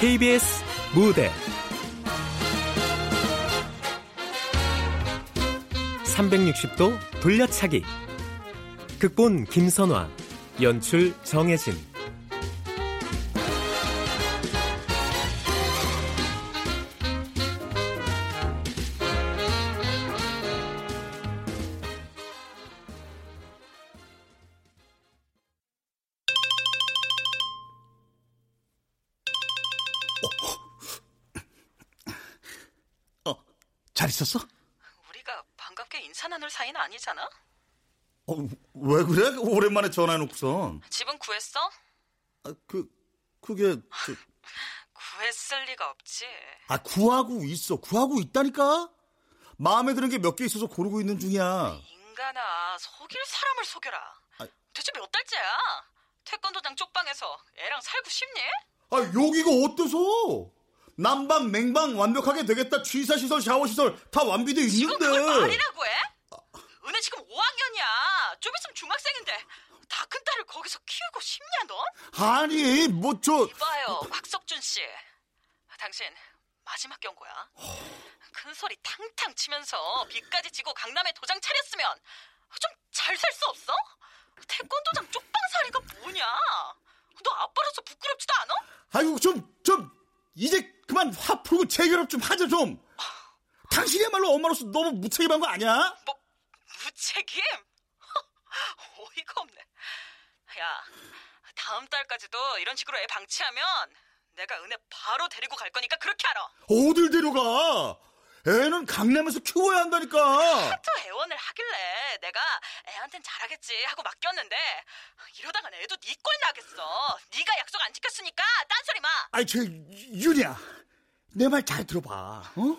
KBS 무대. 360도 돌려차기. 극본 김선화 연출 정혜진 왜 그래? 오랜만에 전화해놓고선. 집은 구했어? 아, 그, 그게, 저... 구했을 리가 없지. 아, 구하고 있어. 구하고 있다니까? 마음에 드는 게 몇 개 있어서 고르고 있는 중이야. 인간아, 속일 사람을 속여라. 아, 대체 몇 달째야? 태권도장 쪽방에서 애랑 살고 싶니? 아, 여기가 어때서? 난방, 냉방 완벽하게 되겠다. 취사시설, 샤워시설 다 완비돼 있는데. 지금 그걸 말이라고 해? 은혜 지금 5학년이야. 좀 있으면 중학생인데 다 큰 딸을 거기서 키우고 싶냐 너? 아니, 뭐 저... 이봐요, 곽석준 씨. 당신 마지막 경고야. 큰 소리 탕탕 치면서 빚까지 지고 강남에 도장 차렸으면 좀 잘 살 수 없어? 태권도장 쪽방살이가 뭐냐? 너 아빠로서 부끄럽지도 않아? 아이고 좀, 좀 이제 그만 화 풀고 재결합 좀 하자 좀. 당신이야말로 엄마로서 너무 무책임한 거 아니야? 뭐무 책임? 어이가 없네. 야, 다음 달까지도 이런 식으로 애 방치하면 내가 은혜 바로 데리고 갈 거니까 그렇게 알아. 어딜 데려가? 애는 강남에서 키워야 한다니까. 또 애원을 하길래 내가 애한텐 잘하겠지 하고 맡겼는데 이러다간 애도 네꼴 나겠어. 네가 약속 안 지켰으니까 딴소리 마. 아이 저 윤이야. 내 말 잘 들어봐. 어?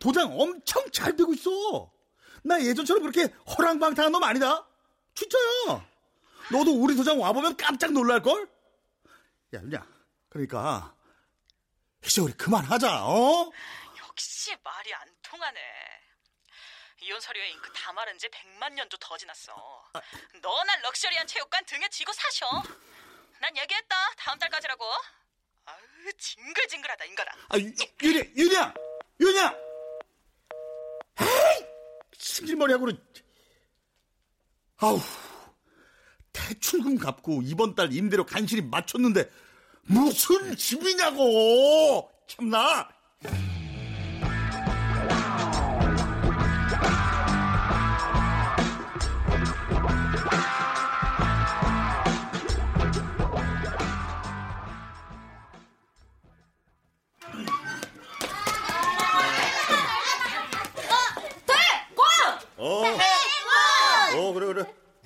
도장 엄청 잘 되고 있어. 나 예전처럼 그렇게 허랑방탕한 놈 아니다. 진짜야. 너도 우리 도장 와보면 깜짝 놀랄걸? 야, 윤이야. 그러니까 이제 우리 그만하자. 어? 역시 말이 안 통하네. 이혼 서류에 잉크 다 마른 지 100만 년도 더 지났어. 아. 너나 럭셔리한 체육관 등에 쥐고 사셔. 난 얘기했다. 다음 달까지라고. 아유, 징글징글하다, 인간아. 아, 윤이, 윤이야! 윤이야! 에이! 승질머리하고 아우, 대출금 갚고 이번 달 임대료 간신히 맞췄는데 무슨 집이냐고! 참나!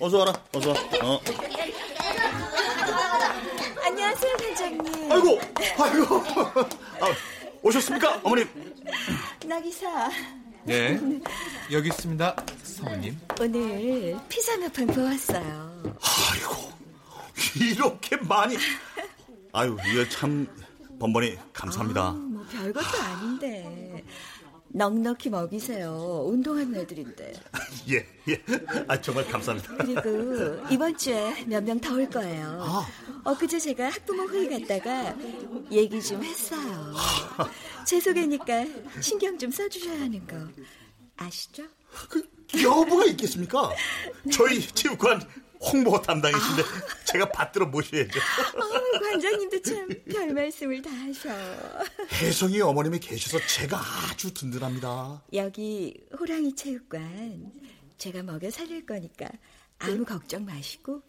어서 와라. 어서 와. 어. 안녕하세요, 단장님. 아이고, 아이고. 아, 오셨습니까, 어머님? 나기사. 네, 여기 있습니다, 사모님. 오늘 피자 몇 판 보았어요. 아이고, 이렇게 많이. 아유, 이거 참 번번이 감사합니다. 아, 뭐 별것도 아닌데. 넉넉히 먹이세요. 운동하는 애들인데. 예, 예. 아, 정말 감사합니다. 그리고 이번 주에 몇 명 더 올 거예요. 아. 엊그제 제가 학부모 회의 갔다가 얘기 좀 했어요. 제 소개니까 신경 좀 써주셔야 하는 거 아시죠? 그 여부가 있겠습니까? 저희 체육관 홍보 담당이신데 아. 제가 받들어 모셔야죠. 어, 관장님도 참 별 말씀을 다 하셔. 혜성이 어머님이 계셔서 제가 아주 든든합니다. 여기 호랑이 체육관 제가 먹여 살릴 거니까 아무 네? 걱정 마시고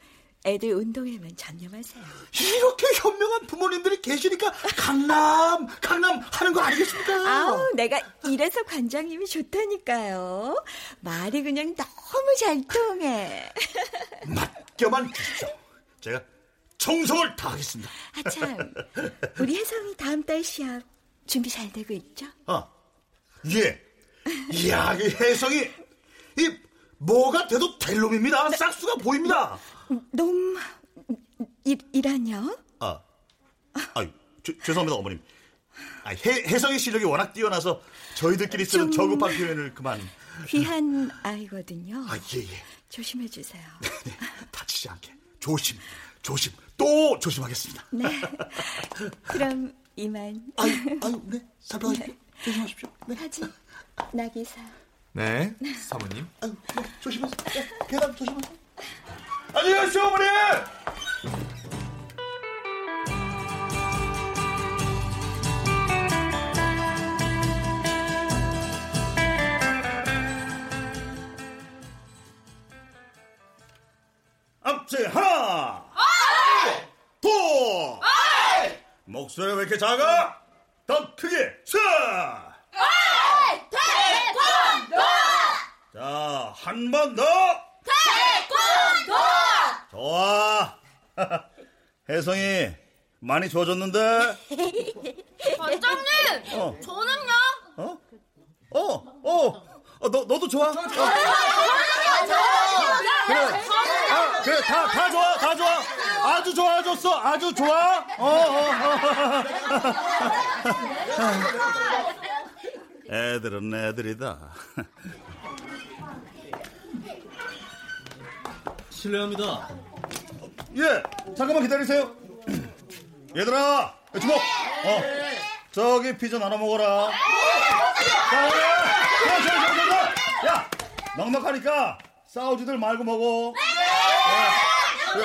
애들 운동에만 전념하세요. 이렇게 현명한 부모님들이 계시니까 강남, 강남 하는 거 아니겠습니까? 아우, 내가 이래서 관장님이 좋다니까요. 말이 그냥 너무 잘 통해. 맡겨만 주십시오. 제가 정성을 다하겠습니다. 아, 참. 우리 혜성이 다음 달 시합 준비 잘 되고 있죠? 아, 예. 이야, 이 혜성이, 이, 뭐가 돼도 될 놈입니다. 네. 싹수가 보입니다. 놈, 이, 이라뇨? 아, 아, 죄송합니다, 어머님. 아, 해, 혜성의 실력이 워낙 뛰어나서 저희들끼리 쓰는 저급한 표현을 그만. 귀한 아이거든요. 아, 예, 예. 조심해 주세요. 네, 네, 다치지 않게. 조심, 조심, 또 조심하겠습니다. 네. 그럼 이만. 아유, 아유, 네. 살펴가십시오. 조심하십시오. 네. 하지, 나기사. 네, 사모님. 아유, 네. 조심하세요. 네. 계단 조심하세요. 안녕하세요, 어머니! 앞에 하나, 둘, 목소리 왜 이렇게 작아? 더 크게, 셋! 자, 한 번 더! 좋아! 혜성이 많이 좋아졌는데? 반장님, 어, 저는요. 어? 어, 어, 어 너, 너도 좋아? 어. 그래, 아, 그래, 다, 다 좋아, 다 좋아. 아주 좋아졌어, 아주 좋아. 어, 어, 어. 애들은 애들이다. 실례합니다. 예, 잠깐만 기다리세요. 얘들아, 주먹. 어, 저기 피자 나눠 먹어라. 자. 자, 자, 자, 자, 자. 야, 넉넉하니까 싸우지들 말고 먹어. 네.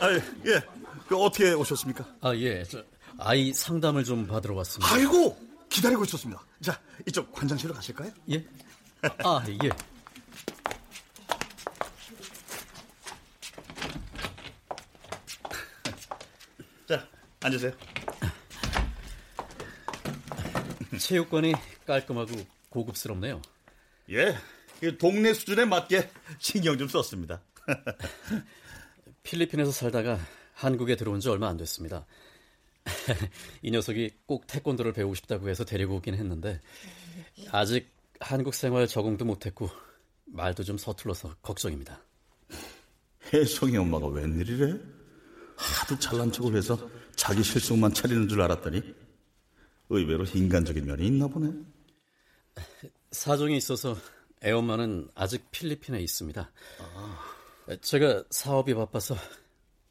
아, 예. 그 어떻게 오셨습니까? 아, 예. 저, 아이 상담을 좀 받으러 왔습니다. 아이고, 기다리고 있었습니다. 자, 이쪽 관장실로 가실까요? 예? 아, 예. 자, 앉으세요. 체육관이 깔끔하고 고급스럽네요. 예, 이 동네 수준에 맞게 신경 좀 썼습니다. 필리핀에서 살다가 한국에 들어온 지 얼마 안 됐습니다. 이 녀석이 꼭 태권도를 배우고 싶다고 해서 데리고 오긴 했는데 아직 한국 생활 적응도 못했고 말도 좀 서툴러서 걱정입니다. 혜성이 엄마가 웬일이래? 하도 잘난 척을 해서 자기 실속만 차리는 줄 알았더니 의외로 인간적인 면이 있나 보네. 사정이 있어서 애엄마는 아직 필리핀에 있습니다. 제가 사업이 바빠서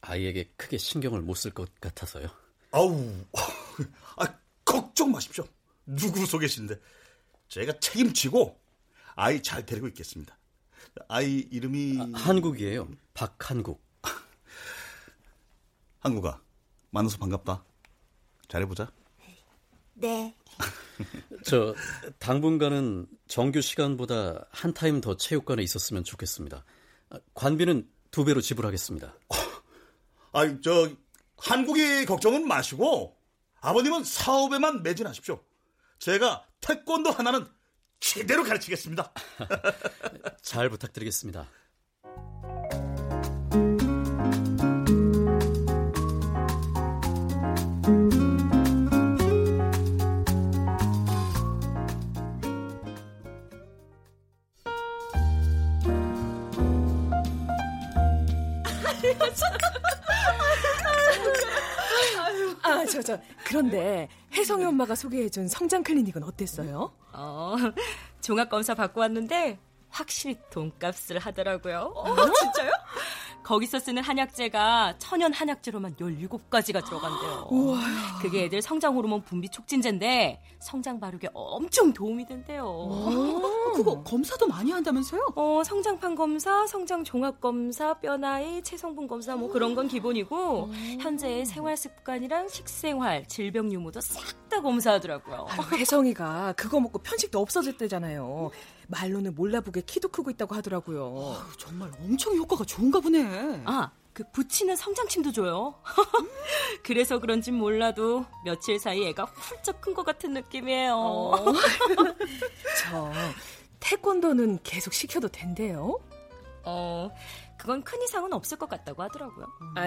아이에게 크게 신경을 못 쓸 것 같아서요. 아우, 아, 걱정 마십시오. 누구 속이신데 제가 책임지고 아이 잘 데리고 있겠습니다. 아이 이름이 아, 한국이에요. 박한국. 한국아 만나서 반갑다. 잘해보자. 네. 저 당분간은 정규 시간보다 한 타임 더 체육관에 있었으면 좋겠습니다. 아, 관비는 두 배로 지불하겠습니다. 아이 저 한국이 걱정은 마시고 아버님은 사업에만 매진하십시오. 제가 태권도 하나는 제대로 가르치겠습니다. 잘 부탁드리겠습니다. 아, 저, 저, 그런데 혜성이 엄마가 소개해준 성장 클리닉은 어땠어요? 어, 종합검사 받고 왔는데 확실히 돈값을 하더라고요. 어, 진짜요? 거기서 쓰는 한약재가 천연 한약재로만 17가지가 들어간대요. 그게 애들 성장 호르몬 분비 촉진제인데 성장 발육에 엄청 도움이 된대요. 어, 그거 검사도 많이 한다면서요? 어, 성장판 검사, 성장 종합 검사, 뼈 나이, 체성분 검사 뭐 그런 건 기본이고 현재의 생활 습관이랑 식생활, 질병 유무도 싹 다 검사하더라고요. 아유, 혜성이가 그거 먹고 편식도 없어졌대잖아요. 말로는 몰라보게 키도 크고 있다고 하더라고요. 정말 엄청 효과가 좋은가 보네. 아, 그 붙이는 성장침도 줘요. 그래서 그런진 몰라도 며칠 사이 애가 훌쩍 큰 것 같은 느낌이에요. 어. 저 태권도는 계속 시켜도 된대요? 어, 그건 큰 이상은 없을 것 같다고 하더라고요. 아,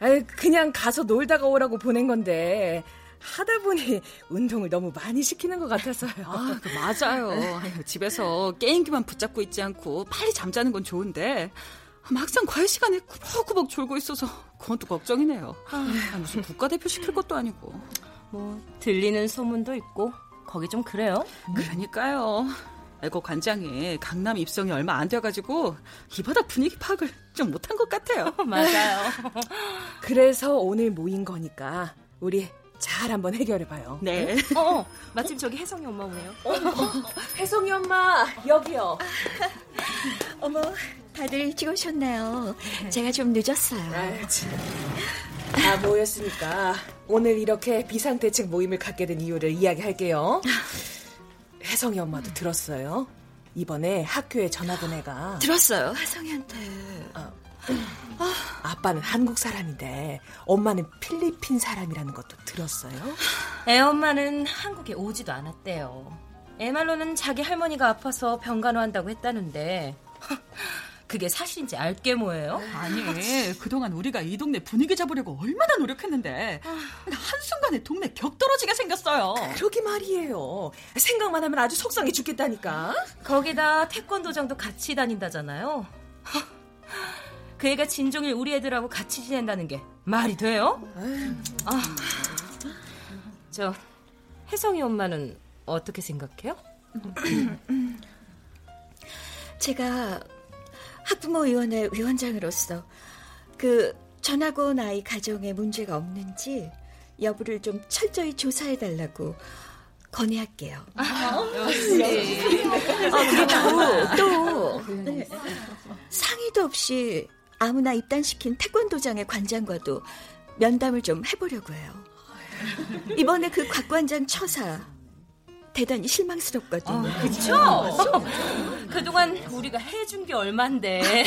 아, 그냥 가서 놀다가 오라고 보낸 건데 하다 보니 운동을 너무 많이 시키는 것 같아서요. 아, 그 맞아요. 아유, 집에서 게임기만 붙잡고 있지 않고 빨리 잠자는 건 좋은데 막상 과외 시간에 구벅구벅 졸고 있어서 그건 또 걱정이네요. 아, 무슨 국가대표 시킬 것도 아니고. 뭐 들리는 소문도 있고 거기 좀 그래요. 그러니까요. 알고 관장이 강남 입성이 얼마 안 돼가지고 이 바닥 분위기 파악을 좀 못한 것 같아요. 맞아요. 그래서 오늘 모인 거니까 우리 잘 한번 해결해봐요. 네. 어, 어, 마침 저기 혜성이 엄마 오네요. 어, 혜성이 엄마 여기요. 어머, 다들 찍으셨나요? 제가 좀 늦었어요. 아, 참. 다 모였으니까 오늘 이렇게 비상대책 모임을 갖게 된 이유를 이야기할게요. 혜성이 엄마도 들었어요. 이번에 학교에 전학 온 애가 들었어요, 혜성이한테. 아빠는 한국 사람인데 엄마는 필리핀 사람이라는 것도 들었어요? 애 엄마는 한국에 오지도 않았대요. 애 말로는 자기 할머니가 아파서 병간호한다고 했다는데 그게 사실인지 알게 뭐예요? 아니, 그동안 우리가 이 동네 분위기 잡으려고 얼마나 노력했는데 한순간에 동네 격 떨어지게 생겼어요. 그러게 말이에요. 생각만 하면 아주 속상해 죽겠다니까. 거기다 태권도장도 같이 다닌다잖아요. 그 애가 진종일 우리 애들하고 같이 지낸다는 게 말이 돼요? 아, 저 혜성이 엄마는 어떻게 생각해요? 제가 학부모위원회 위원장으로서 그 전학 온 아이 가정에 문제가 없는지 여부를 좀 철저히 조사해달라고 건의할게요. 아, 그리고 또 네. 상의도 없이 아무나 입단시킨 태권도장의 관장과도 면담을 좀 해보려고 해요. 이번에 그 곽관장 처사 대단히 실망스럽거든요. 아, 그렇죠? 그동안 우리가 해준 게 얼만데.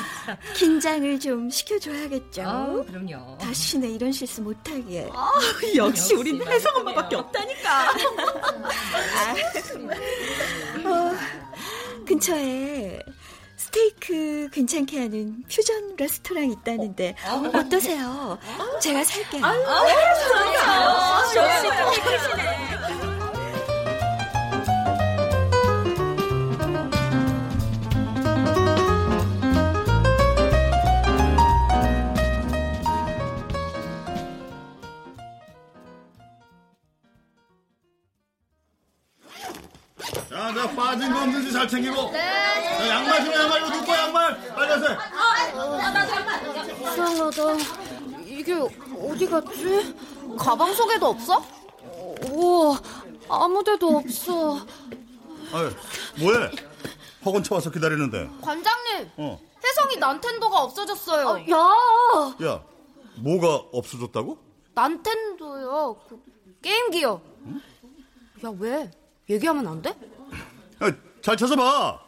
긴장을 좀 시켜줘야겠죠. 아, 그럼요. 다시는 이런 실수 못하게. 아, 역시 우린 혜성 엄마밖에 없다니까. 아, 어, 근처에 스테이크 괜찮게 하는 퓨전 레스토랑 있다는데 어 떠세요? 제가 살게요. 아유, 아, 좋으시 네. 자, 저 빠진 거 없는지 잘 챙기고. 네. 자, 양말 좀 양말 이거 누구 양말 빨간색. 이상하다. 이게 어디 갔지? 가방 속에도 없어? 우와, 아무데도 없어. 아유, 뭐해? 학원 차 와서 기다리는데. 관장님, 어. 혜성이 난텐도가 없어졌어요. 야, 야, 뭐가 없어졌다고? 난텐도요. 그 게임기요. 야, 왜? 얘기하면 안 돼? 야, 잘 찾아봐.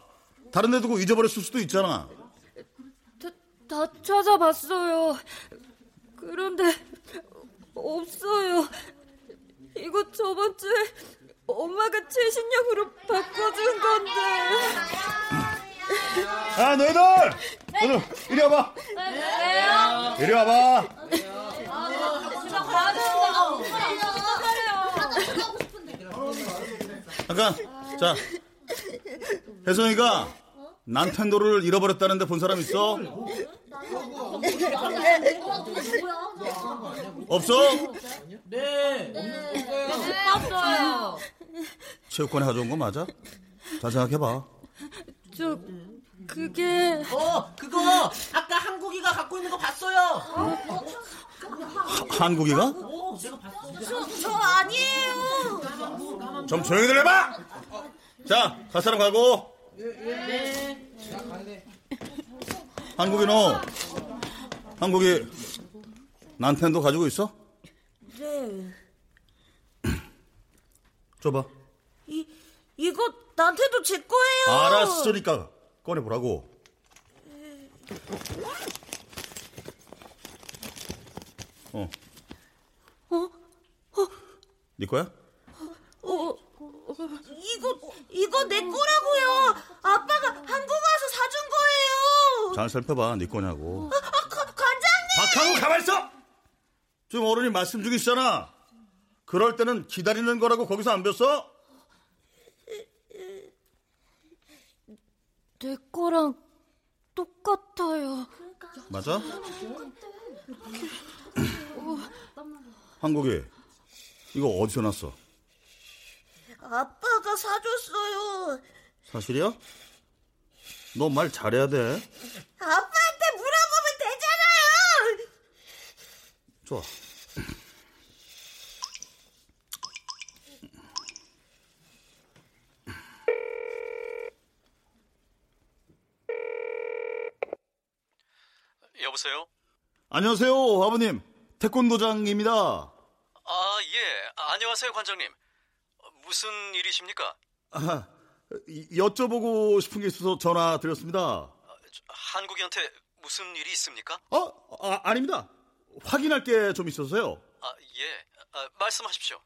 다른 데 두고 잊어버렸을 수도 있잖아. 다, 다 찾아봤어요. 그런데 없어요. 이거 저번 주에 엄마가 최신형으로 바꿔준 건데. 아, 너희들! 너희들, 이리 와봐. 왜요? 이리 와봐. 잠깐, 자. 혜성이가 난텐도를 잃어버렸다는데 본 사람 있어? 없어? 네. 없어요. 체육관에 가져온 거 맞아? 잘 생각해봐. 저 그게 어 그거 아까 한국이가 갖고 있는 거 봤어요. 하, 한국이가? 저, 저 아니에요. 좀 조용히들 해봐! 자, 갈 사람 가고. 네. 한국이 너, 한국이 난텐도 가지고 있어? 네. 줘봐. 이 이거 나한테도 제 거예요. 알았으니까 꺼내보라고. 어. 어? 어? 네 거야? 어, 이거 이거 내 거라고요. 아빠가 한국 와서 사준 거예요. 잘 살펴봐. 네 거냐고. 아, 아, 가, 관장님. 박하고 가만 있어. 지금 어른이 말씀 중이시잖아. 그럴 때는 기다리는 거라고 거기서 안 뵀어? 내 거랑 똑같아요. 맞아? 한국에 이거 어디서 났어? 아빠가 사줬어요. 사실이야? 너 말 잘해야 돼. 아빠한테 물어보면 되잖아요. 좋아. 여보세요? 안녕하세요, 아버님. 태권도장입니다. 아, 예. 안녕하세요, 관장님. 무슨 일이십니까? 아, 여쭤보고 싶은 게 있어서 전화 드렸습니다. 한국이한테 무슨 일이 있습니까? 어? 아, 아닙니다. 확인할 게 좀 있어서요. 아, 예. 아, 말씀하십시오.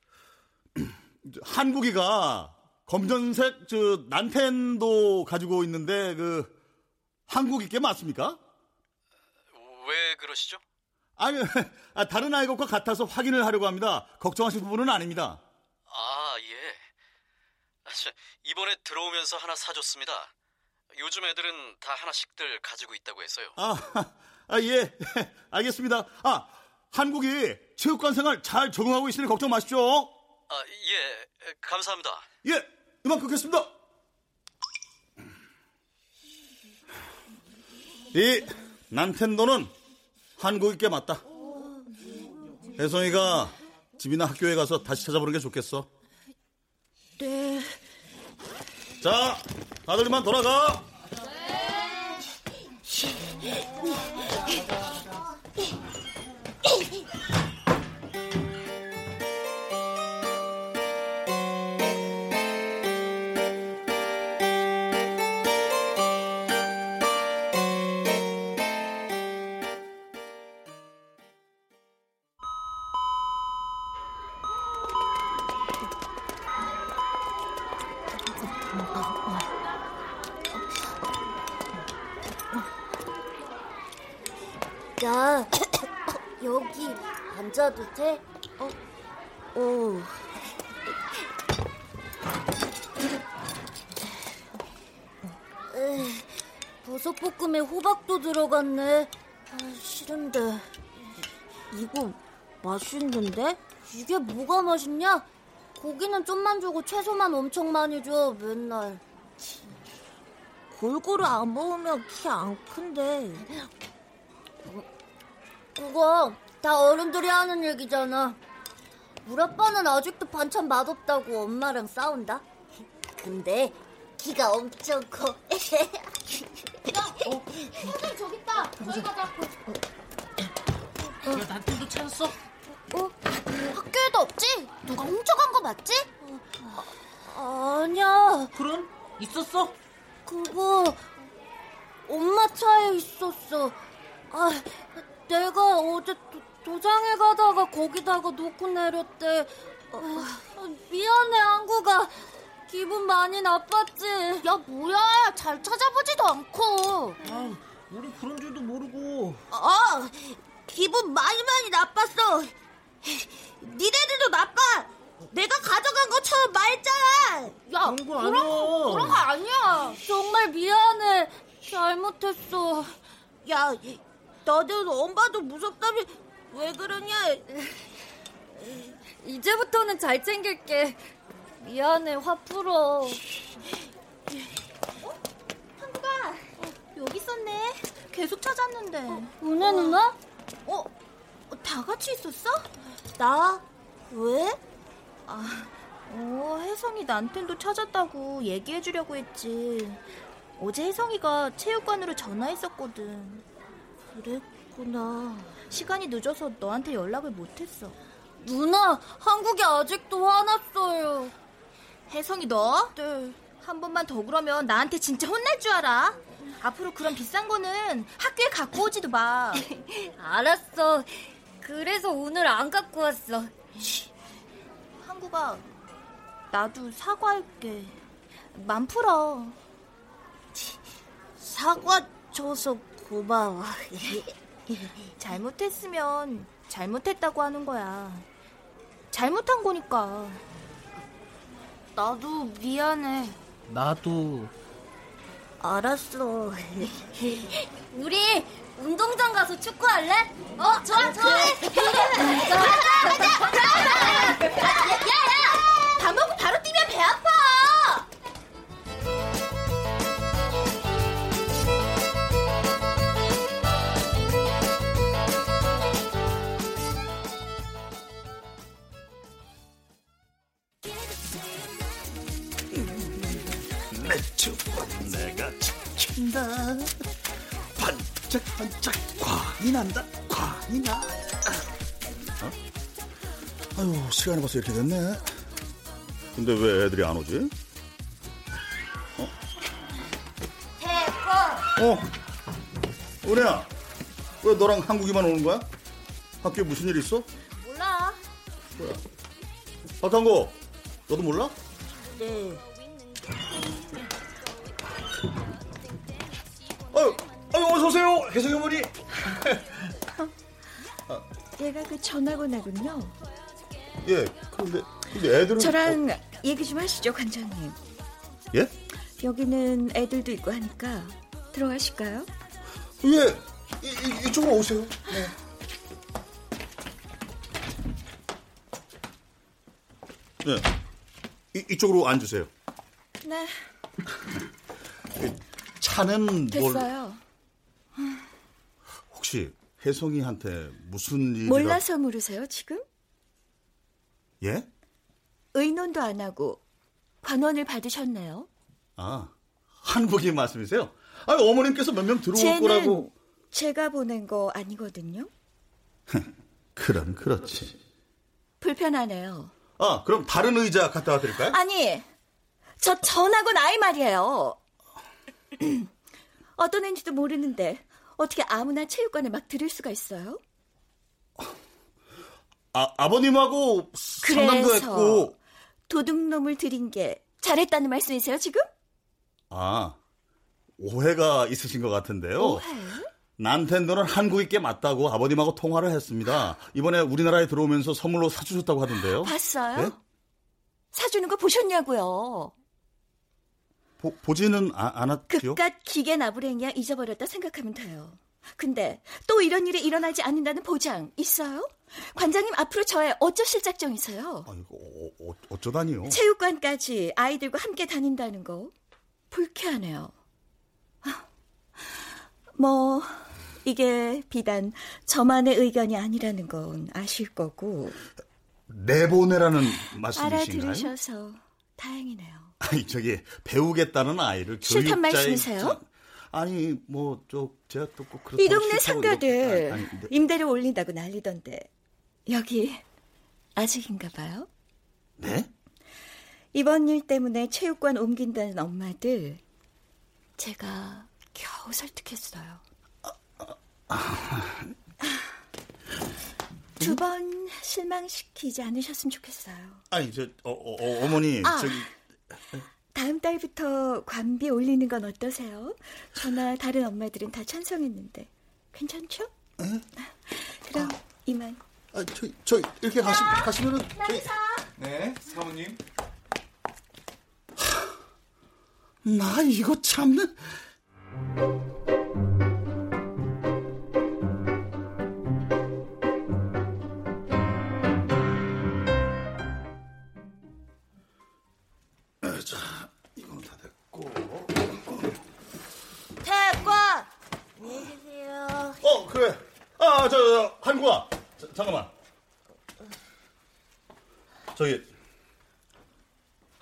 한국이가 검정색 저 난텐도 가지고 있는데 그 한국이 게 맞습니까? 왜 그러시죠? 아니, 아, 다른 아이 것과 같아서 확인을 하려고 합니다. 걱정하실 부분은 아닙니다. 아, 예. 아, 저, 이번에 들어오면서 하나 사줬습니다. 요즘 애들은 다 하나씩들 가지고 있다고 해서요. 아, 아 예, 알겠습니다. 아, 한국이 체육관 생활 잘 적응하고 있으니 걱정 마십시오. 아, 예, 감사합니다. 예, 이만 끊겠습니다. 이 난텐도는 한국이께 맞다. 혜성이가 집이나 학교에 가서 다시 찾아보는 게 좋겠어. 네. 자, 다들 이만 돌아가. 야, 여기 앉아도 돼? 어, 어. 에이, 버섯볶음에 호박도 들어갔네. 아, 싫은데. 이거 맛있는데? 이게 뭐가 맛있냐? 고기는 좀만 주고 채소만 엄청 많이 줘, 맨날. 골고루 안 먹으면 키 안 큰데. 그거 다 어른들이 하는 얘기잖아. 우리 아빠는 아직도 반찬 맛없다고 엄마랑 싸운다. 근데 키가 엄청 커. 야, 어, 선생 저기 있다. 저기 가자. 야, 난테도 찾았어? 어? 학교에도 없지? 누가 훔쳐간 거 맞지? 어, 아니야. 그럼 있었어? 그거 엄마 차에 있었어. 아, 내가 어제 도, 도장에 가다가 거기다가 놓고 내렸대. 어, 미안해, 한국아. 기분 많이 나빴지? 야, 뭐야. 잘 찾아보지도 않고. 아, 우리 그런 줄도 모르고. 어, 기분 많이 많이 나빴어. 니네들도 나빠. 내가 가져간 것처럼 말했잖아. 야, 그런 거 아니야. 그런 거 아니야. 정말 미안해. 잘못했어. 야, 너는 엄마도 무섭다며 왜 그러냐? 이제부터는 잘 챙길게. 미안해, 화 풀어. 어? 한국아, 여기 있었네. 계속 찾았는데. 은혜 누나? 어, 다 같이 있었어? 나? 왜? 아, 어, 혜성이 난텐도 찾았다고 얘기해주려고 했지. 어제 혜성이가 체육관으로 전화했었거든. 그랬구나. 시간이 늦어서 너한테 연락을 못했어. 누나, 한국이 아직도 화났어요. 혜성이 너? 네. 한 번만 더 그러면 나한테 진짜 혼날 줄 알아. 앞으로 그런 비싼 거는 학교에 갖고 오지도 마. 알았어. 그래서 오늘 안 갖고 왔어. 한국아, 나도 사과할게. 맘 풀어. 사과 줘서 고마워. 잘못했으면 잘못했다고 하는 거야. 잘못한 거니까. 나도 미안해. 나도. 알았어. 우리 운동장 가서 축구할래? 어, 좋아, 좋아. 가자, 가자. 야야, 밥 먹고 바로 뛰면 배 아파. 매주원 내가 지킨다 반짝반짝 광이 난다 광이 나 어? 아유 시간이 벌써 이렇게 됐네 근데 왜 애들이 안 오지? 어? 태권 어? 은혜야 왜 너랑 한국이만 오는 거야? 학교에 무슨 일 있어? 몰라. 뭐야 박한고 너도 몰라? 네. 어서 오세요 혜성이 어머니 얘가 그 전학원하군요. 예 그런데 근데 애들은 저랑 얘기 좀 하시죠, 관장님. 어, 예? 여기는 애들도 있고 하니까 들어가실까요? 예 이, 이, 이 쪽으로 오세요 네. 네. 이, 이쪽으로 앉으세요 네, 차는 뭘 됐어요. 혹시 혜성이한테 무슨 일이 몰라서 물으세요, 지금? 예? 의논도 안 하고 관원을 받으셨네요. 아 한국인 말씀이세요? 아 어머님께서 몇 명 들어올 거라고 제가 보낸 거 아니거든요. 그럼 그렇지 불편하네요. 아 그럼 다른 의자 갖다 와 드릴까요? 아니, 저 전학원 아이 말이에요. 어떤 애인지도 모르는데 어떻게 아무나 체육관에 막 들을 수가 있어요? 아, 아버님하고 상담도 했고 도둑놈을 들인 게 잘했다는 말씀이세요, 지금? 아 오해가 있으신 것 같은데요 오해? 남텐더는 한국인께 맞다고 아버님하고 통화를 했습니다 이번에 우리나라에 들어오면서 선물로 사주셨다고 하던데요 봤어요? 예? 사주는 거 보셨냐고요? 보, 보지는 아, 않았죠? 그깟 기계 나부랭이야 잊어버렸다 생각하면 돼요. 근데 또 이런 일이 일어나지 않는다는 보장 있어요? 관장님 앞으로 저의 어쩌실 작정이세요? 아이고 어, 어, 어쩌다니요 체육관까지 아이들과 함께 다닌다는 거 불쾌하네요. 아, 뭐 이게 비단 저만의 의견이 아니라는 건 아실 거고 내보내라는 말씀이신가요? 알아들으셔서 다행이네요. 아니 저기 배우겠다는 아이를 싫단 교육자의 말씀이세요? 아니 뭐 저 제가 또 꼭 그렇다고 이 동네 상가들 이렇게- 아니, 근데- 임대료 올린다고 난리던데 여기 아직인가 봐요? 네? 이번 일 때문에 체육관 옮긴다는 엄마들 제가 겨우 설득했어요. 두번 실망시키지 않으셨으면 좋겠어요. 아니 저 어, 어, 어, 머니 아. 저기 다음 달부터 관비 올리는 건 어떠세요? 저나 다른 엄마들은 다 찬성했는데 괜찮죠? 그럼 이만. 아, 저, 저 이렇게 가시, 가시면은 저기 네, 사모님. 나 이거 참네.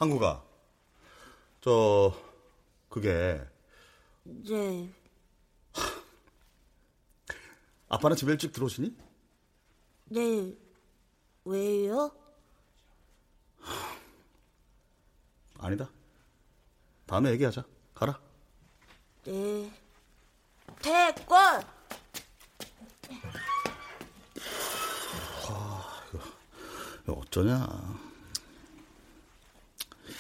한국아. 저 그게 네. 아빠는 집에 일찍 들어오시니? 네. 왜요? 아니다. 다음에 얘기하자. 가라. 네. 태권 이거 어쩌냐.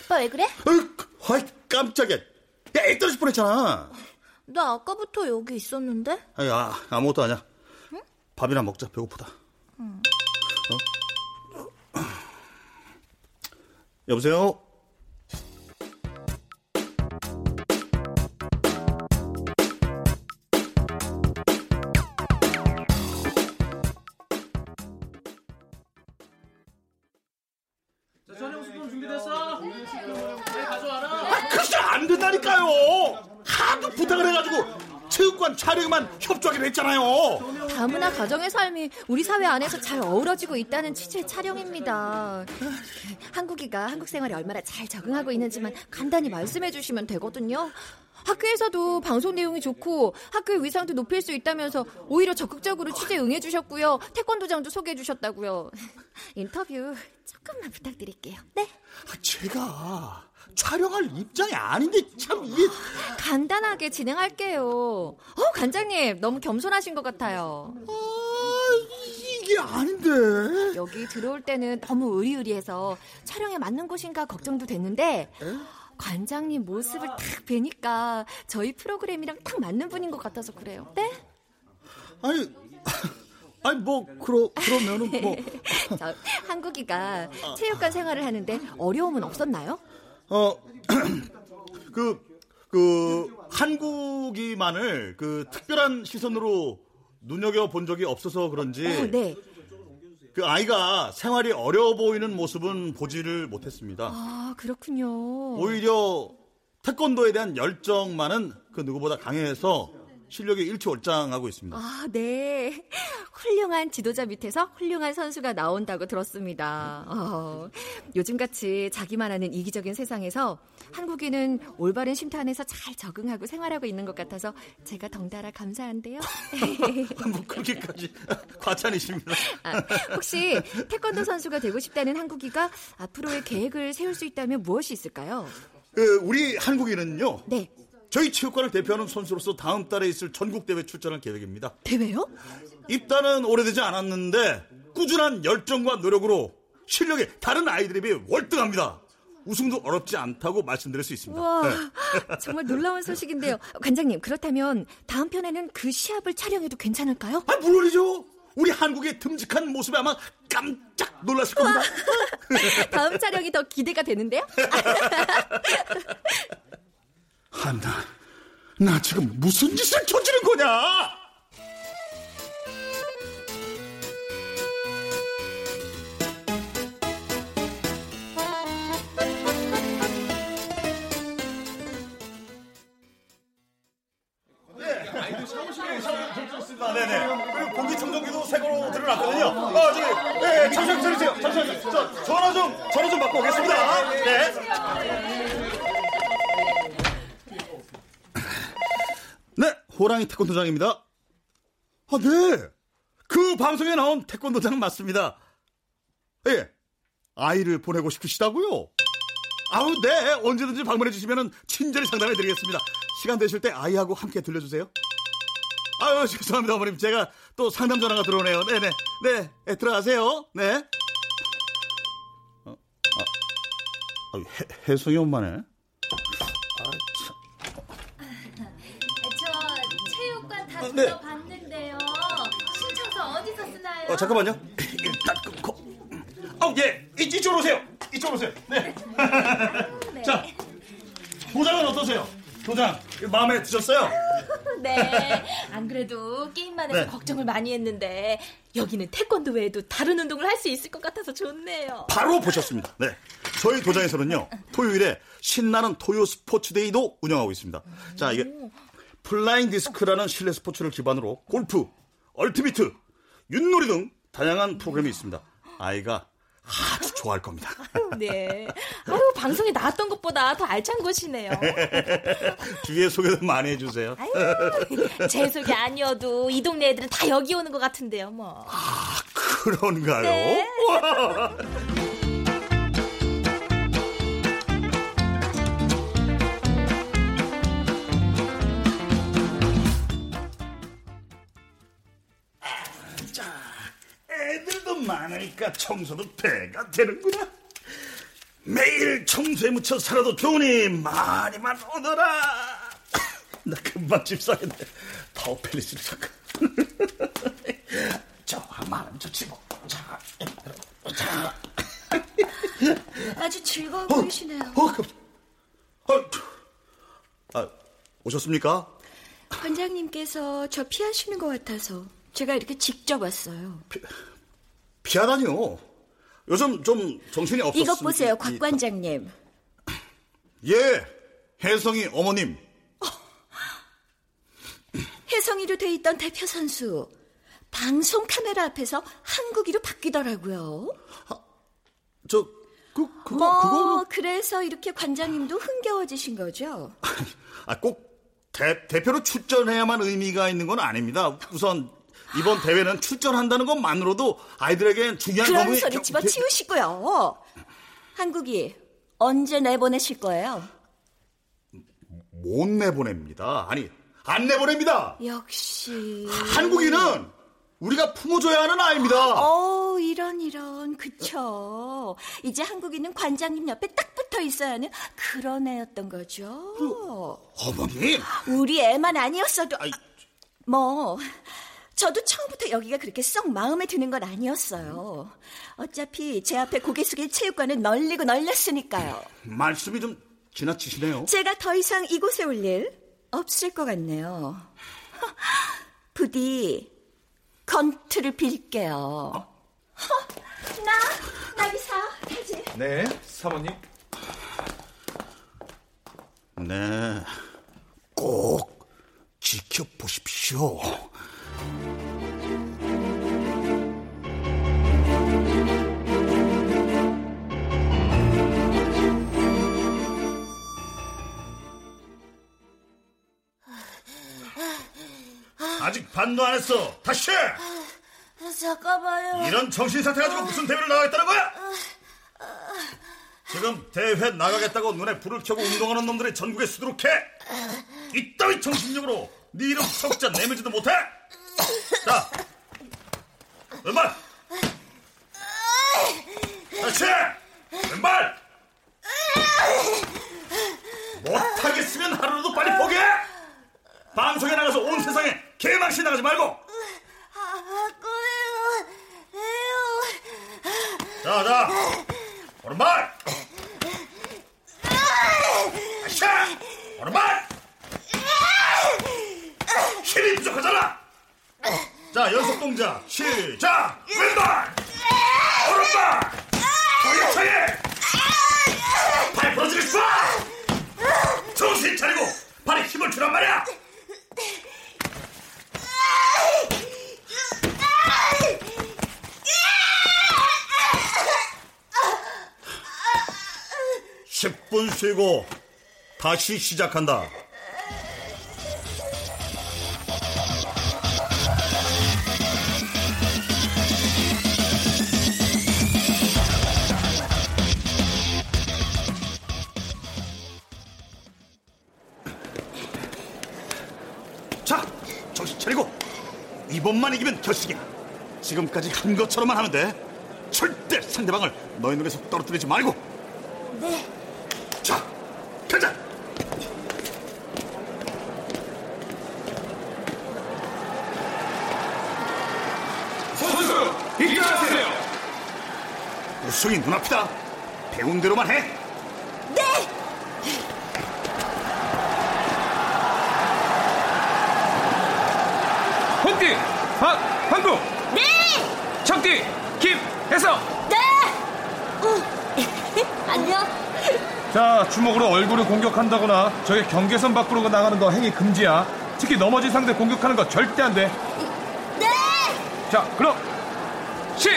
오빠 왜 그래? 어이, 아이, 깜짝이야. 야, 애 떨어질 뻔 했잖아. 나 아까부터 여기 있었는데? 아니, 아, 아무것도 아니야. 밥이나 먹자. 배고프다. 응. 어? 여보세요? 자, 저녁 수분 준비됐어? 빨리 가져와라. 아, 글쎄 안 된다니까요. 하도 부탁을 해가지고 체육관 촬영만 협조하기로 했잖아요. 다문화 가정의 삶이 우리 사회 안에서 잘 어우러지고 있다는 취지의 촬영입니다. 한국이가 한국 생활에 얼마나 잘 적응하고 있는지만 간단히 말씀해 주시면 되거든요. 학교에서도 방송 내용이 좋고 학교의 위상도 높일 수 있다면서 오히려 적극적으로 취재 응해 주셨고요. 태권도장도 소개해 주셨다고요. 인터뷰 조금만 부탁드릴게요. 네. 제가 촬영할 입장이 아닌데 참 이게 간단하게 진행할게요. 어, 관장님 너무 겸손하신 것 같아요. 아, 이게 아닌데. 여기 들어올 때는 너무 의리의리해서 촬영에 맞는 곳인가 걱정도 됐는데 에? 관장님 모습을 딱 뵈니까 저희 프로그램이랑 딱 맞는 분인 것 같아서 그래요. 네? 아니, 아니 뭐 그러 그러면은 뭐 저, 한국이가 체육관 생활을 하는데 어려움은 없었나요? 어, 그, 그, 한국이만을 그 특별한 시선으로 눈여겨 본 적이 없어서 그런지. 어, 네. 그 아이가 생활이 어려워 보이는 모습은 보지를 못했습니다. 아, 그렇군요. 오히려 태권도에 대한 열정만은 그 누구보다 강해서 실력이 일취월장하고 있습니다. 아, 네. 훌륭한 지도자 밑에서 훌륭한 선수가 나온다고 들었습니다. 어, 요즘같이 자기만 하는 이기적인 세상에서 한국인은 올바른 쉼터 안에서 잘 적응하고 생활하고 있는 것 같아서 제가 덩달아 감사한데요. 뭐 그렇게까지 과찬이십니다. 아, 혹시 태권도 선수가 되고 싶다는 한국이가 앞으로의 계획을 세울 수 있다면 무엇이 있을까요? 그 우리 한국인은요. 네. 저희 체육관을 대표하는 선수로서 다음 달에 있을 전국 대회 출전할 계획입니다. 대회요? 입단은 오래되지 않았는데 꾸준한 열정과 노력으로 실력이 다른 아이들에 비해 월등합니다. 우승도 어렵지 않다고 말씀드릴 수 있습니다. 와, 네. 정말 놀라운 소식인데요. 관장님, 그렇다면 다음 편에는 그 시합을 촬영해도 괜찮을까요? 아, 물론이죠. 우리 한국의 듬직한 모습에 아마 깜짝 놀랐을 겁니다. 다음 촬영이 더 기대가 되는데요? 한나, 나 지금 무슨 짓을 저지른 거냐? 호랑이 태권도장입니다. 아, 네. 그 방송에 나온 태권도장 맞습니다. 예. 아이를 보내고 싶으시다고요? 아우, 네. 언제든지 방문해 주시면 친절히 상담해 드리겠습니다. 시간 되실 때 아이하고 함께 들려주세요. 아유, 죄송합니다, 어머님. 제가 또 상담 전화가 들어오네요. 네네. 네, 네 들어가세요. 네. 어, 아, 아, 해, 혜성이 엄마네. 체육관 다 들어봤는데요. 신청서 어디서 쓰나요? 어, 잠깐만요. 일단 끊고. 어, 예. 이, 이쪽으로 오세요. 이쪽으로 오세요. 네. 네. 자, 도장은 어떠세요? 도장 마음에 드셨어요? 네. 안 그래도 게임만 해서 네. 걱정을 많이 했는데 여기는 태권도 외에도 다른 운동을 할 수 있을 것 같아서 좋네요. 바로 보셨습니다. 네. 저희 도장에서는요. 토요일에 신나는 토요 스포츠데이도 운영하고 있습니다. 자, 이게 flying disc라는 실내 스포츠를 기반으로 골프, ultimate, 윷놀이 등 다양한 프로그램이 있습니다. 아이가 아주 좋아할 겁니다. 아유, 네. 아유, 방송에 나왔던 것보다 더 알찬 곳이네요. 주위에 소개도 많이 해주세요. 아유, 제 소개 아니어도 이 동네 애들은 다 여기 오는 것 같은데요, 뭐. 아, 그런가요? 네. 많으니까 청소도 배가 되는구나. 매일 청소에 묻혀 살아도 좋으니 많이만 오너라. 나 금방 집 사겠네. 타오펠리스를 잠깐. 저만은 좋지 뭐. 자, 자. 아주 즐거워 어, 보이시네요. 어, 어, 아, 오셨습니까? 관장님께서 저 피하시는 것 같아서 제가 이렇게 직접 왔어요. 피, 피하다니요. 요즘 좀 정신이 없었습니다. 이것 보세요, 곽 관장님. 예, 혜성이 어머님. 혜성이로 돼 있던 대표 선수 방송 카메라 앞에서 한국이로 바뀌더라고요. 저 그, 그거, 뭐, 그거. 그래서 이렇게 관장님도 흥겨워지신 거죠? 아, 꼭 대, 대표로 출전해야만 의미가 있는 건 아닙니다. 우선 이번 대회는 출전한다는 것만으로도 아이들에겐 중요한 그런 거문이 소리 집어치우시고요. 한국이 언제 내보내실 거예요? 못 내보냅니다. 아니, 안 내보냅니다. 역시. 한국인은 우리가 품어줘야 하는 아이입니다. 어, 이런 이런 그쵸. 이제 한국인은 관장님 옆에 딱 붙어 있어야 하는 그런 애였던 거죠. 어머님. 우리 애만 아니었어도 아이, 뭐 저도 처음부터 여기가 그렇게 썩 마음에 드는 건 아니었어요. 어차피 제 앞에 고개 숙일 체육관은 널리고 널렸으니까요. 말씀이 좀 지나치시네요. 제가 더 이상 이곳에 올 일 없을 것 같네요. 부디 건투를 빌게요. 허, 나 나기사 가지. 네, 사모님. 네, 꼭 지켜보십시오. 반도 안 했어. 다시! 잠깐만요. 이런 정신 상태 가지고 무슨 대회를 나가겠다는 거야? 지금 대회 나가겠다고 눈에 불을 켜고 운동하는 놈들이 전국에 수두룩해. 이따위 정신력으로 네 이름 석자 내밀지도 못해. 자, 왼발. 다시. 왼발. 못하겠으면 하루라도 빨리 포기해. 방송에 나가서 온 세상에 개망신 나가지 말고. 아, 거예요. 에요. 자, 자. 오른발. 아샤. 오른발. 힘이 부족하잖아. 자, 연속 동작. 시작. 왼발. 오른발. 돌려차기. 발 부러지고 싶어. 정신 차리고 발에 힘을 주란 말이야. 십분 쉬고 다시 시작한다. 이번만 이기면 결승이야. 지금까지 한 것처럼만 하면 돼. 절대 상대방을 너의 눈에서 떨어뜨리지 말고. 네. 자, 가자. 선수, 입장하세요. 우승이 눈앞이다. 배운 대로만 해. 네. 홍띠, 박, 한국. 네. 청띠, 김혜성. 네. 어. 안녕. 자, 주먹으로 얼굴을 공격한다거나 저의 경계선 밖으로 나가는 거 행위 금지야. 특히 넘어진 상대 공격하는 거 절대 안 돼. 네. 자, 그럼 시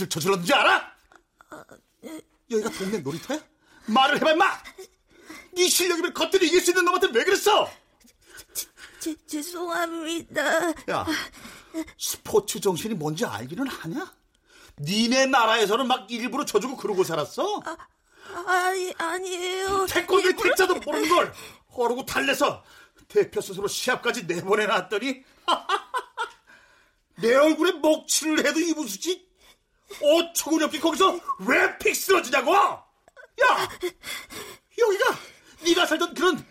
짓을 저질렀는지 알아? 여기가 동네 놀이터야? 말을 해봐 임마 네 실력이면 겉들이 이길 수 있는 놈한테 왜 그랬어? 제, 죄송합니다. 야 스포츠 정신이 뭔지 알기는 하냐? 니네 나라에서는 막 일부러 져주고 그러고 살았어? 아니 아니에요. 태권도의 태자도 모르는 걸 어르고 달래서 대표 스스로 시합까지 내보내놨더니 내 얼굴에 먹칠을 해도 이부수지 어처구니 없게 거기서 왜 픽 쓰러지냐고? 야 여기가 네가 살던 그런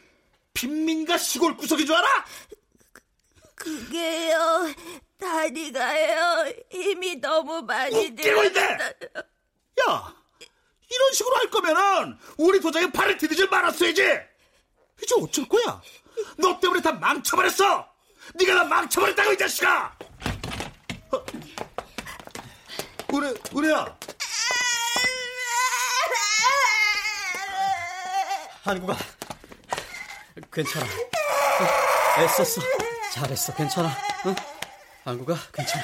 빈민가 시골 구석인 줄 알아? 그게요 다리가요. 힘이 너무 많이 있네 야 이런 식으로 할 거면은 우리 도장에 발을 디디질 말았어야지. 이제 어쩔 거야? 너 때문에 다 망쳐버렸어! 네가 다 망쳐버렸다고 이 자식아! 어. 은혜, 은혜야. 한국아. 괜찮아. 어, 애썼어. 잘했어. 괜찮아. 응? 한국아 괜찮아.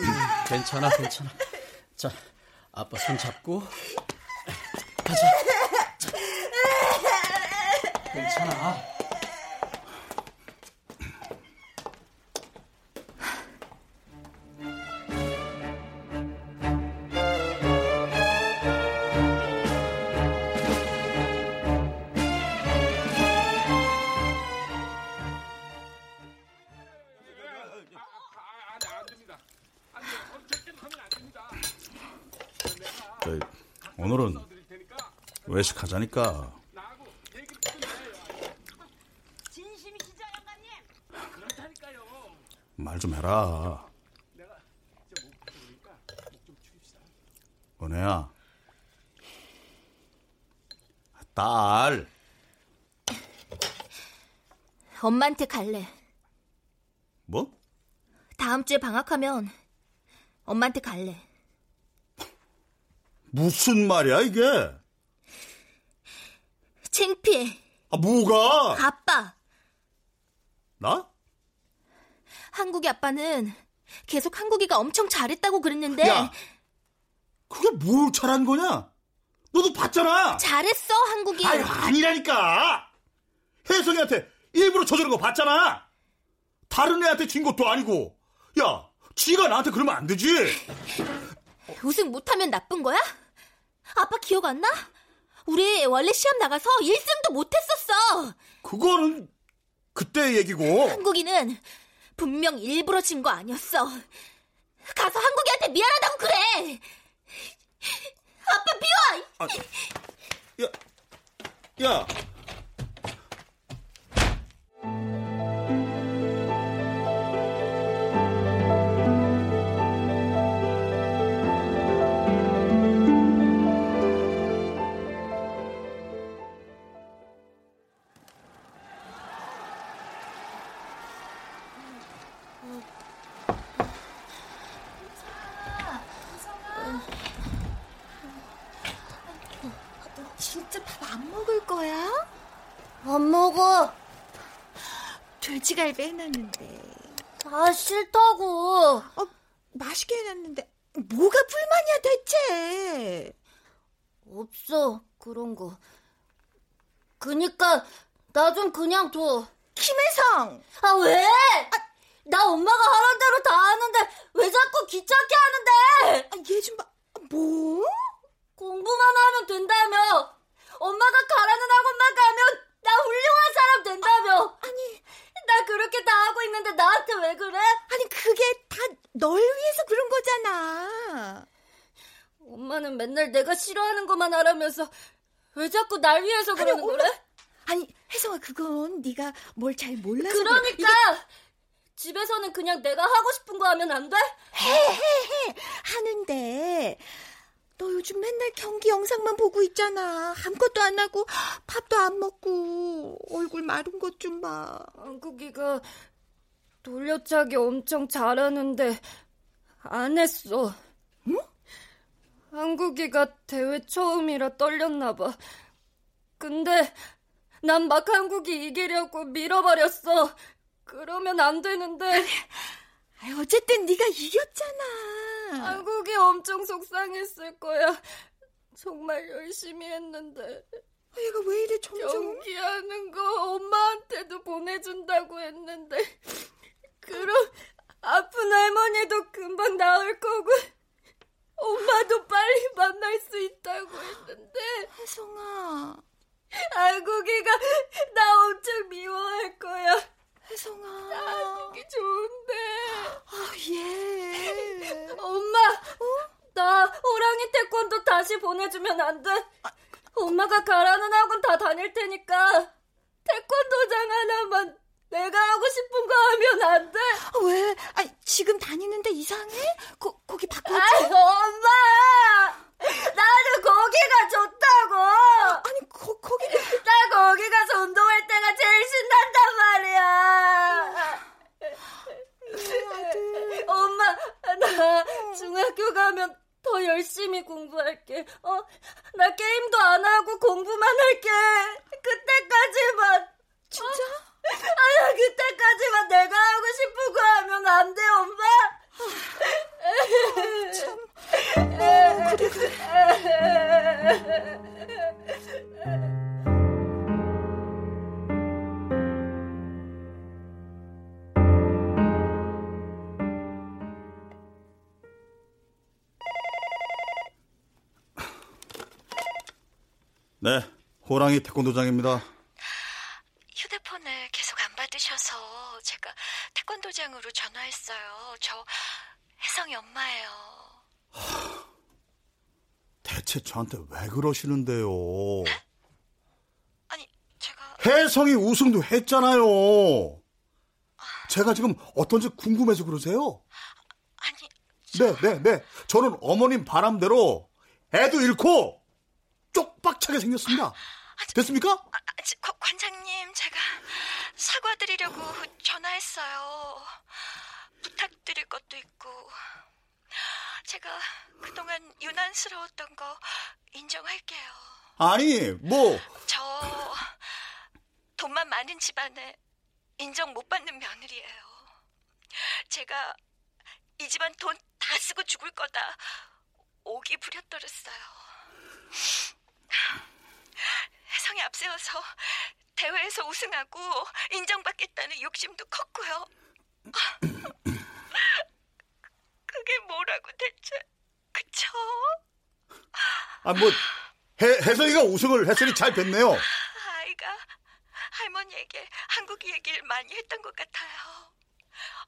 음, 괜찮아 괜찮아. 자 아빠 손 잡고. 가자. 자. 괜찮아 하자니까. 말 좀 해라. 은혜야. 딸. 엄마한테 갈래. 뭐? 다음 주에 방학하면 엄마한테 갈래. 무슨 말이야, 이게? 창피해. 아, 뭐가? 아빠. 나? 한국이 아빠는 계속 한국이가 엄청 잘했다고 그랬는데. 야, 그게 뭘 잘한 거냐? 너도 봤잖아. 잘했어, 한국이. 아니, 아니라니까. 혜성이한테 일부러 저주는 거 봤잖아. 다른 애한테 진 것도 아니고. 야, 지가 나한테 그러면 안 되지. 우승 못하면 나쁜 거야? 아빠 기억 안 나? 우리 원래 시험 나가서 1승도 못했었어. 그거는 그때 얘기고. 한국이는 분명 일부러 진 거 아니었어. 가서 한국이한테 미안하다고 그래. 아빠 비워. 아, 야, 야. 돼지갈비 해놨는데. 아, 싫다고. 어, 맛있게 해놨는데. 뭐가 불만이야, 대체? 없어, 그런 거. 그니까, 나 좀 그냥 둬. 김혜성! 아, 왜? 아, 나 엄마가 하는 대로 다 하는데, 왜 자꾸 귀찮게 하는데? 아, 얘좀 봐. 뭐? 공부만 하면 된다며. 엄마가 가라는 학원만 가면 나 훌륭한 사람 된다며. 아니, 나 그렇게 다 하고 있는데 나한테 왜 그래? 아니, 그게 다 널 위해서 그런 거잖아. 엄마는 맨날 내가 싫어하는 것만 하라면서 왜 자꾸 날 위해서 그러는 아니, 거래? 아니, 혜성아, 그건 네가 뭘 잘 몰라서 그러니까. 이게... 집에서는 그냥 내가 하고 싶은 거 하면 안 돼? 해, 해, 해. 하는데 너 요즘 맨날 경기 영상만 보고 있잖아. 아무것도 안 하고 밥도 안 먹고 얼굴 마른 것 좀 봐. 한국이가 돌려차기 엄청 잘하는데 안 했어. 응? 한국이가 대회 처음이라 떨렸나 봐. 근데 난 막 한국이 이기려고 밀어버렸어. 그러면 안 되는데. 아니, 어쨌든 네가 이겼잖아. 한국이 엄청 속상했을 거야. 정말 열심히 했는데. 얘가 왜 이래 점점. 경기하는 거 엄마한테도 보내준다고 했는데. 그럼 아픈 할머니도 금방 나을 거고. 엄마도 빨리 만날 수 있다고 했는데. 혜성아. 한국이가 나 혜성아. 나 듣기 좋은데. 아, 예. 엄마! 어? 나 호랑이 태권도 다시 보내주면 안 돼? 엄마가 가라는 학원 다 다닐 테니까 태권도장 하나만 내가 하고 싶은 거 하면 안 돼? 아, 왜? 아니, 지금 다니는데 이상해? 거, 거기 바꿔줘. 아, 엄마! 나는 거기가 좋다고! 아, 아니, 거, 거기. 나 거기 가서 운동할 때 호랑이 태권도장입니다. 휴대폰을 계속 안 받으셔서 제가 태권도장으로 전화했어요. 저 혜성이 엄마예요. 대체 저한테 왜 그러시는데요? 네? 아니, 제가 혜성이 우승도 했잖아요. 제가 지금 어떤지 궁금해서 그러세요? 아니, 네, 네, 네. 저는 어머님 바람대로 애도 잃고 쪽박차게 생겼습니다. 됐습니까? 아, 아, 관장님, 제가 사과드리려고 전화했어요. 부탁드릴 것도 있고. 제가 그동안 유난스러웠던 거 인정할게요. 아니, 뭐. 저 돈만 많은 집안에 인정 못 받는 며느리예요. 제가 이 집안 돈 다 쓰고 죽을 거다. 오기 부렸더랬어요. 혜성이 앞세워서 대회에서 우승하고 인정받겠다는 욕심도 컸고요. 그게 뭐라고 대체, 그쵸? 아, 뭐, 해, 혜성이가 우승을 했으니 잘 됐네요. 아이가 할머니에게 한국 얘기를 많이 했던 것 같아요.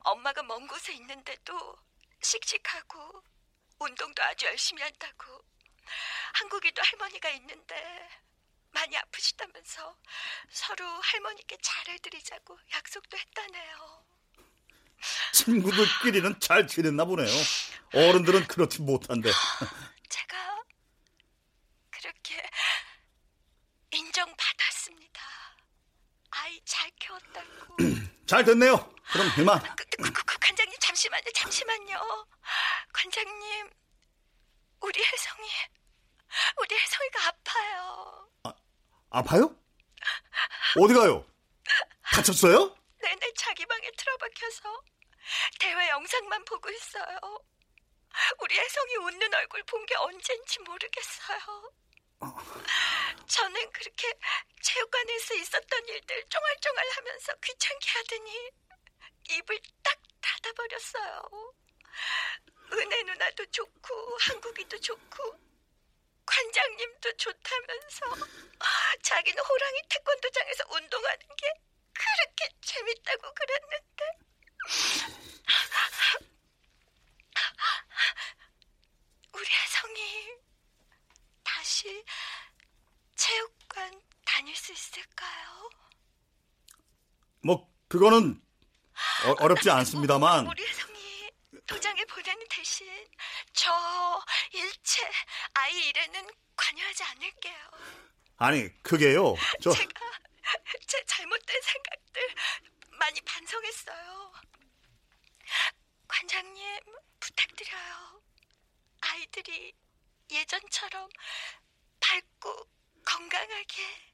엄마가 먼 곳에 있는데도 씩씩하고 운동도 아주 열심히 한다고. 한국에도 할머니가 있는데 많이 아프시다면서 서로 할머니께 잘해 드리자고 약속도 했다네요. 친구들끼리는 잘 지냈나 보네요. 어른들은 그렇지 못한데. 제가 그렇게 인정받았습니다. 아이 잘 키웠다고. 잘 됐네요. 그럼 그만. 그, 그, 그, 관장님 잠시만요. 잠시만요. 관장님 우리 혜성이 우리 혜성이가 아파요. 아, 아파요? 어디 가요? 다쳤어요? 네네 자기 방에 틀어박혀서 대회 영상만 보고 있어요. 우리 혜성이 웃는 얼굴 본 게 언젠지 모르겠어요. 저는 그렇게 체육관에서 있었던 일들 쫑알쫑알 하면서 귀찮게 하더니 입을 딱 닫아버렸어요. 은혜 누나도 좋고 한국이도 좋고 관장님도 좋다면서. 자기는 호랑이 태권도장에서 운동하는 게 그렇게 재밌다고 그랬는데. 우리 혜성이 다시 체육관 다닐 수 있을까요? 뭐 그거는 어, 렵지 않습니다만. 우리 혜성이 도장에 보내는 대신 저 일체 아이 일에는 관여하지 않을게요. 아니 그게요. 저 제가 제 잘못된 생각들 많이 반성했어요. 관장님 부탁드려요. 아이들이 예전처럼 밝고 건강하게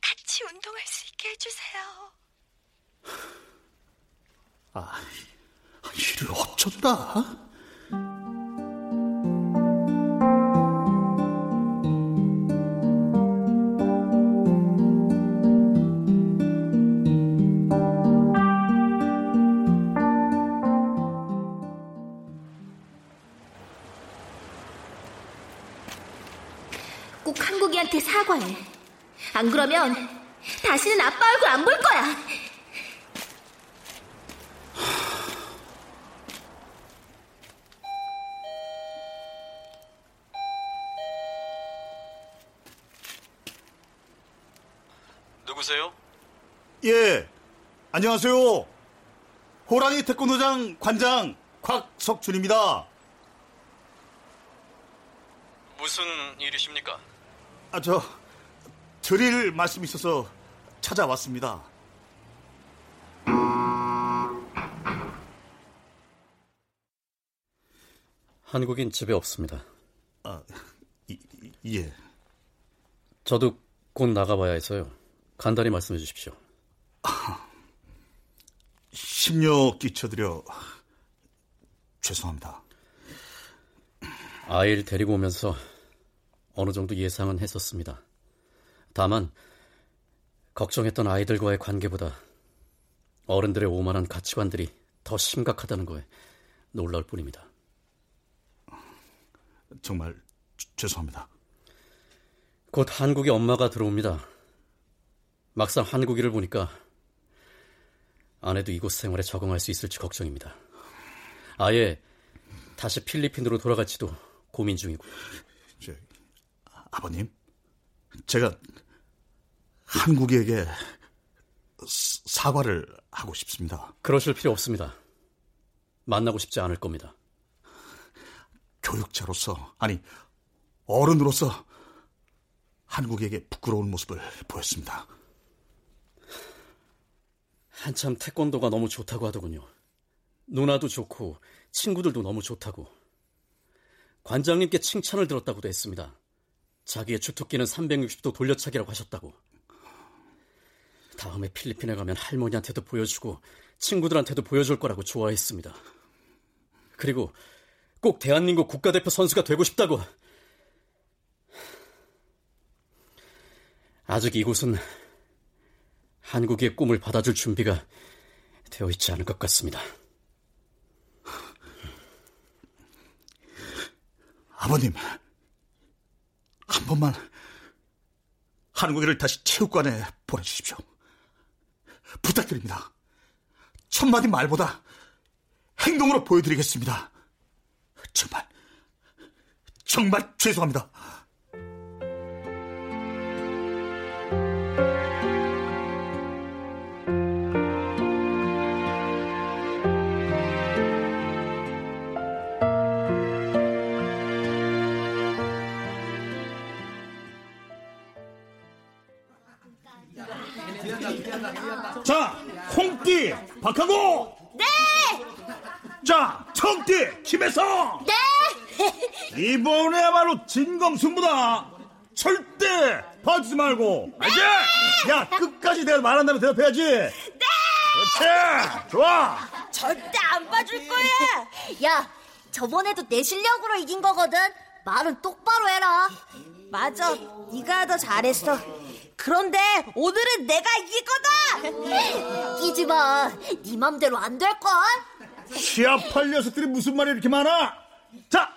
같이 운동할 수 있게 해주세요. 아, 이를 어쩐다? 꼭 한국이한테 사과해. 안 그러면 다시는 아빠 얼굴 안 볼 거야. 누구세요? 예, 안녕하세요. 호랑이 태권도장 관장 곽석준입니다. 무슨 일이십니까? 아, 저 드릴 말씀 있어서 찾아왔습니다. 한국인 집에 없습니다. 아, 이, 예. 저도 곧 나가봐야 해서요. 간단히 말씀해 주십시오. 심려 끼쳐드려 죄송합니다. 아이를 데리고 오면서 어느 정도 예상은 했었습니다. 다만 걱정했던 아이들과의 관계보다 어른들의 오만한 가치관들이 더 심각하다는 거에 놀라울 뿐입니다. 정말 죄송합니다. 곧 한국에 엄마가 들어옵니다. 막상 한국인을 보니까 아내도 이곳 생활에 적응할 수 있을지 걱정입니다. 아예 다시 필리핀으로 돌아갈지도 고민 중이고. 저, 아버님, 제가 한국에게 사과를 하고 싶습니다. 그러실 필요 없습니다. 만나고 싶지 않을 겁니다. 교육자로서, 아니, 어른으로서 한국에게 부끄러운 모습을 보였습니다. 한참 태권도가 너무 좋다고 하더군요. 누나도 좋고 친구들도 너무 좋다고. 관장님께 칭찬을 들었다고도 했습니다. 자기의 주특기는 360도 돌려차기라고 하셨다고. 다음에 필리핀에 가면 할머니한테도 보여주고 친구들한테도 보여줄 거라고 좋아했습니다. 그리고 꼭 대한민국 국가대표 선수가 되고 싶다고. 아직 이곳은 한국의 꿈을 받아줄 준비가 되어 있지 않은 것 같습니다. 아버님, 한 번만 한국인을 다시 체육관에 보내주십시오. 부탁드립니다. 첫마디 말보다 행동으로 보여드리겠습니다. 정말, 정말 죄송합니다. 박하고. 네. 자, 청띠 김혜성. 네. 이번에야말로 진검승부다. 절대 봐주지 말고. 알지? 네. 야, 끝까지 내가 말한다면 대답해야지. 네. 그렇지. 좋아. 절대 안 봐줄 거야. 야, 저번에도 내 실력으로 이긴 거거든. 말은 똑바로 해라. 맞아, 네가 더 잘했어. 그런데 오늘은 내가 이길 거다. 이기지 마. 네 맘대로 안 될 걸. 시합할 녀석들이 무슨 말이 이렇게 많아? 자,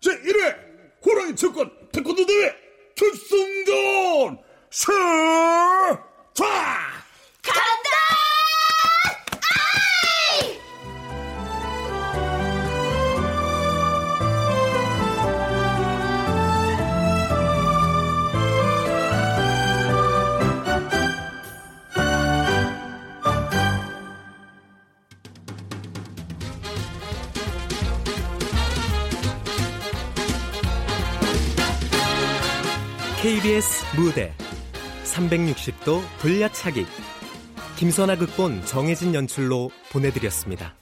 제 1회 호랑이 채권 태권도 대회 결승전 시작! 간다! KBS 무대 360도 돌려차기 김선아 극본 정혜진 연출로 보내드렸습니다.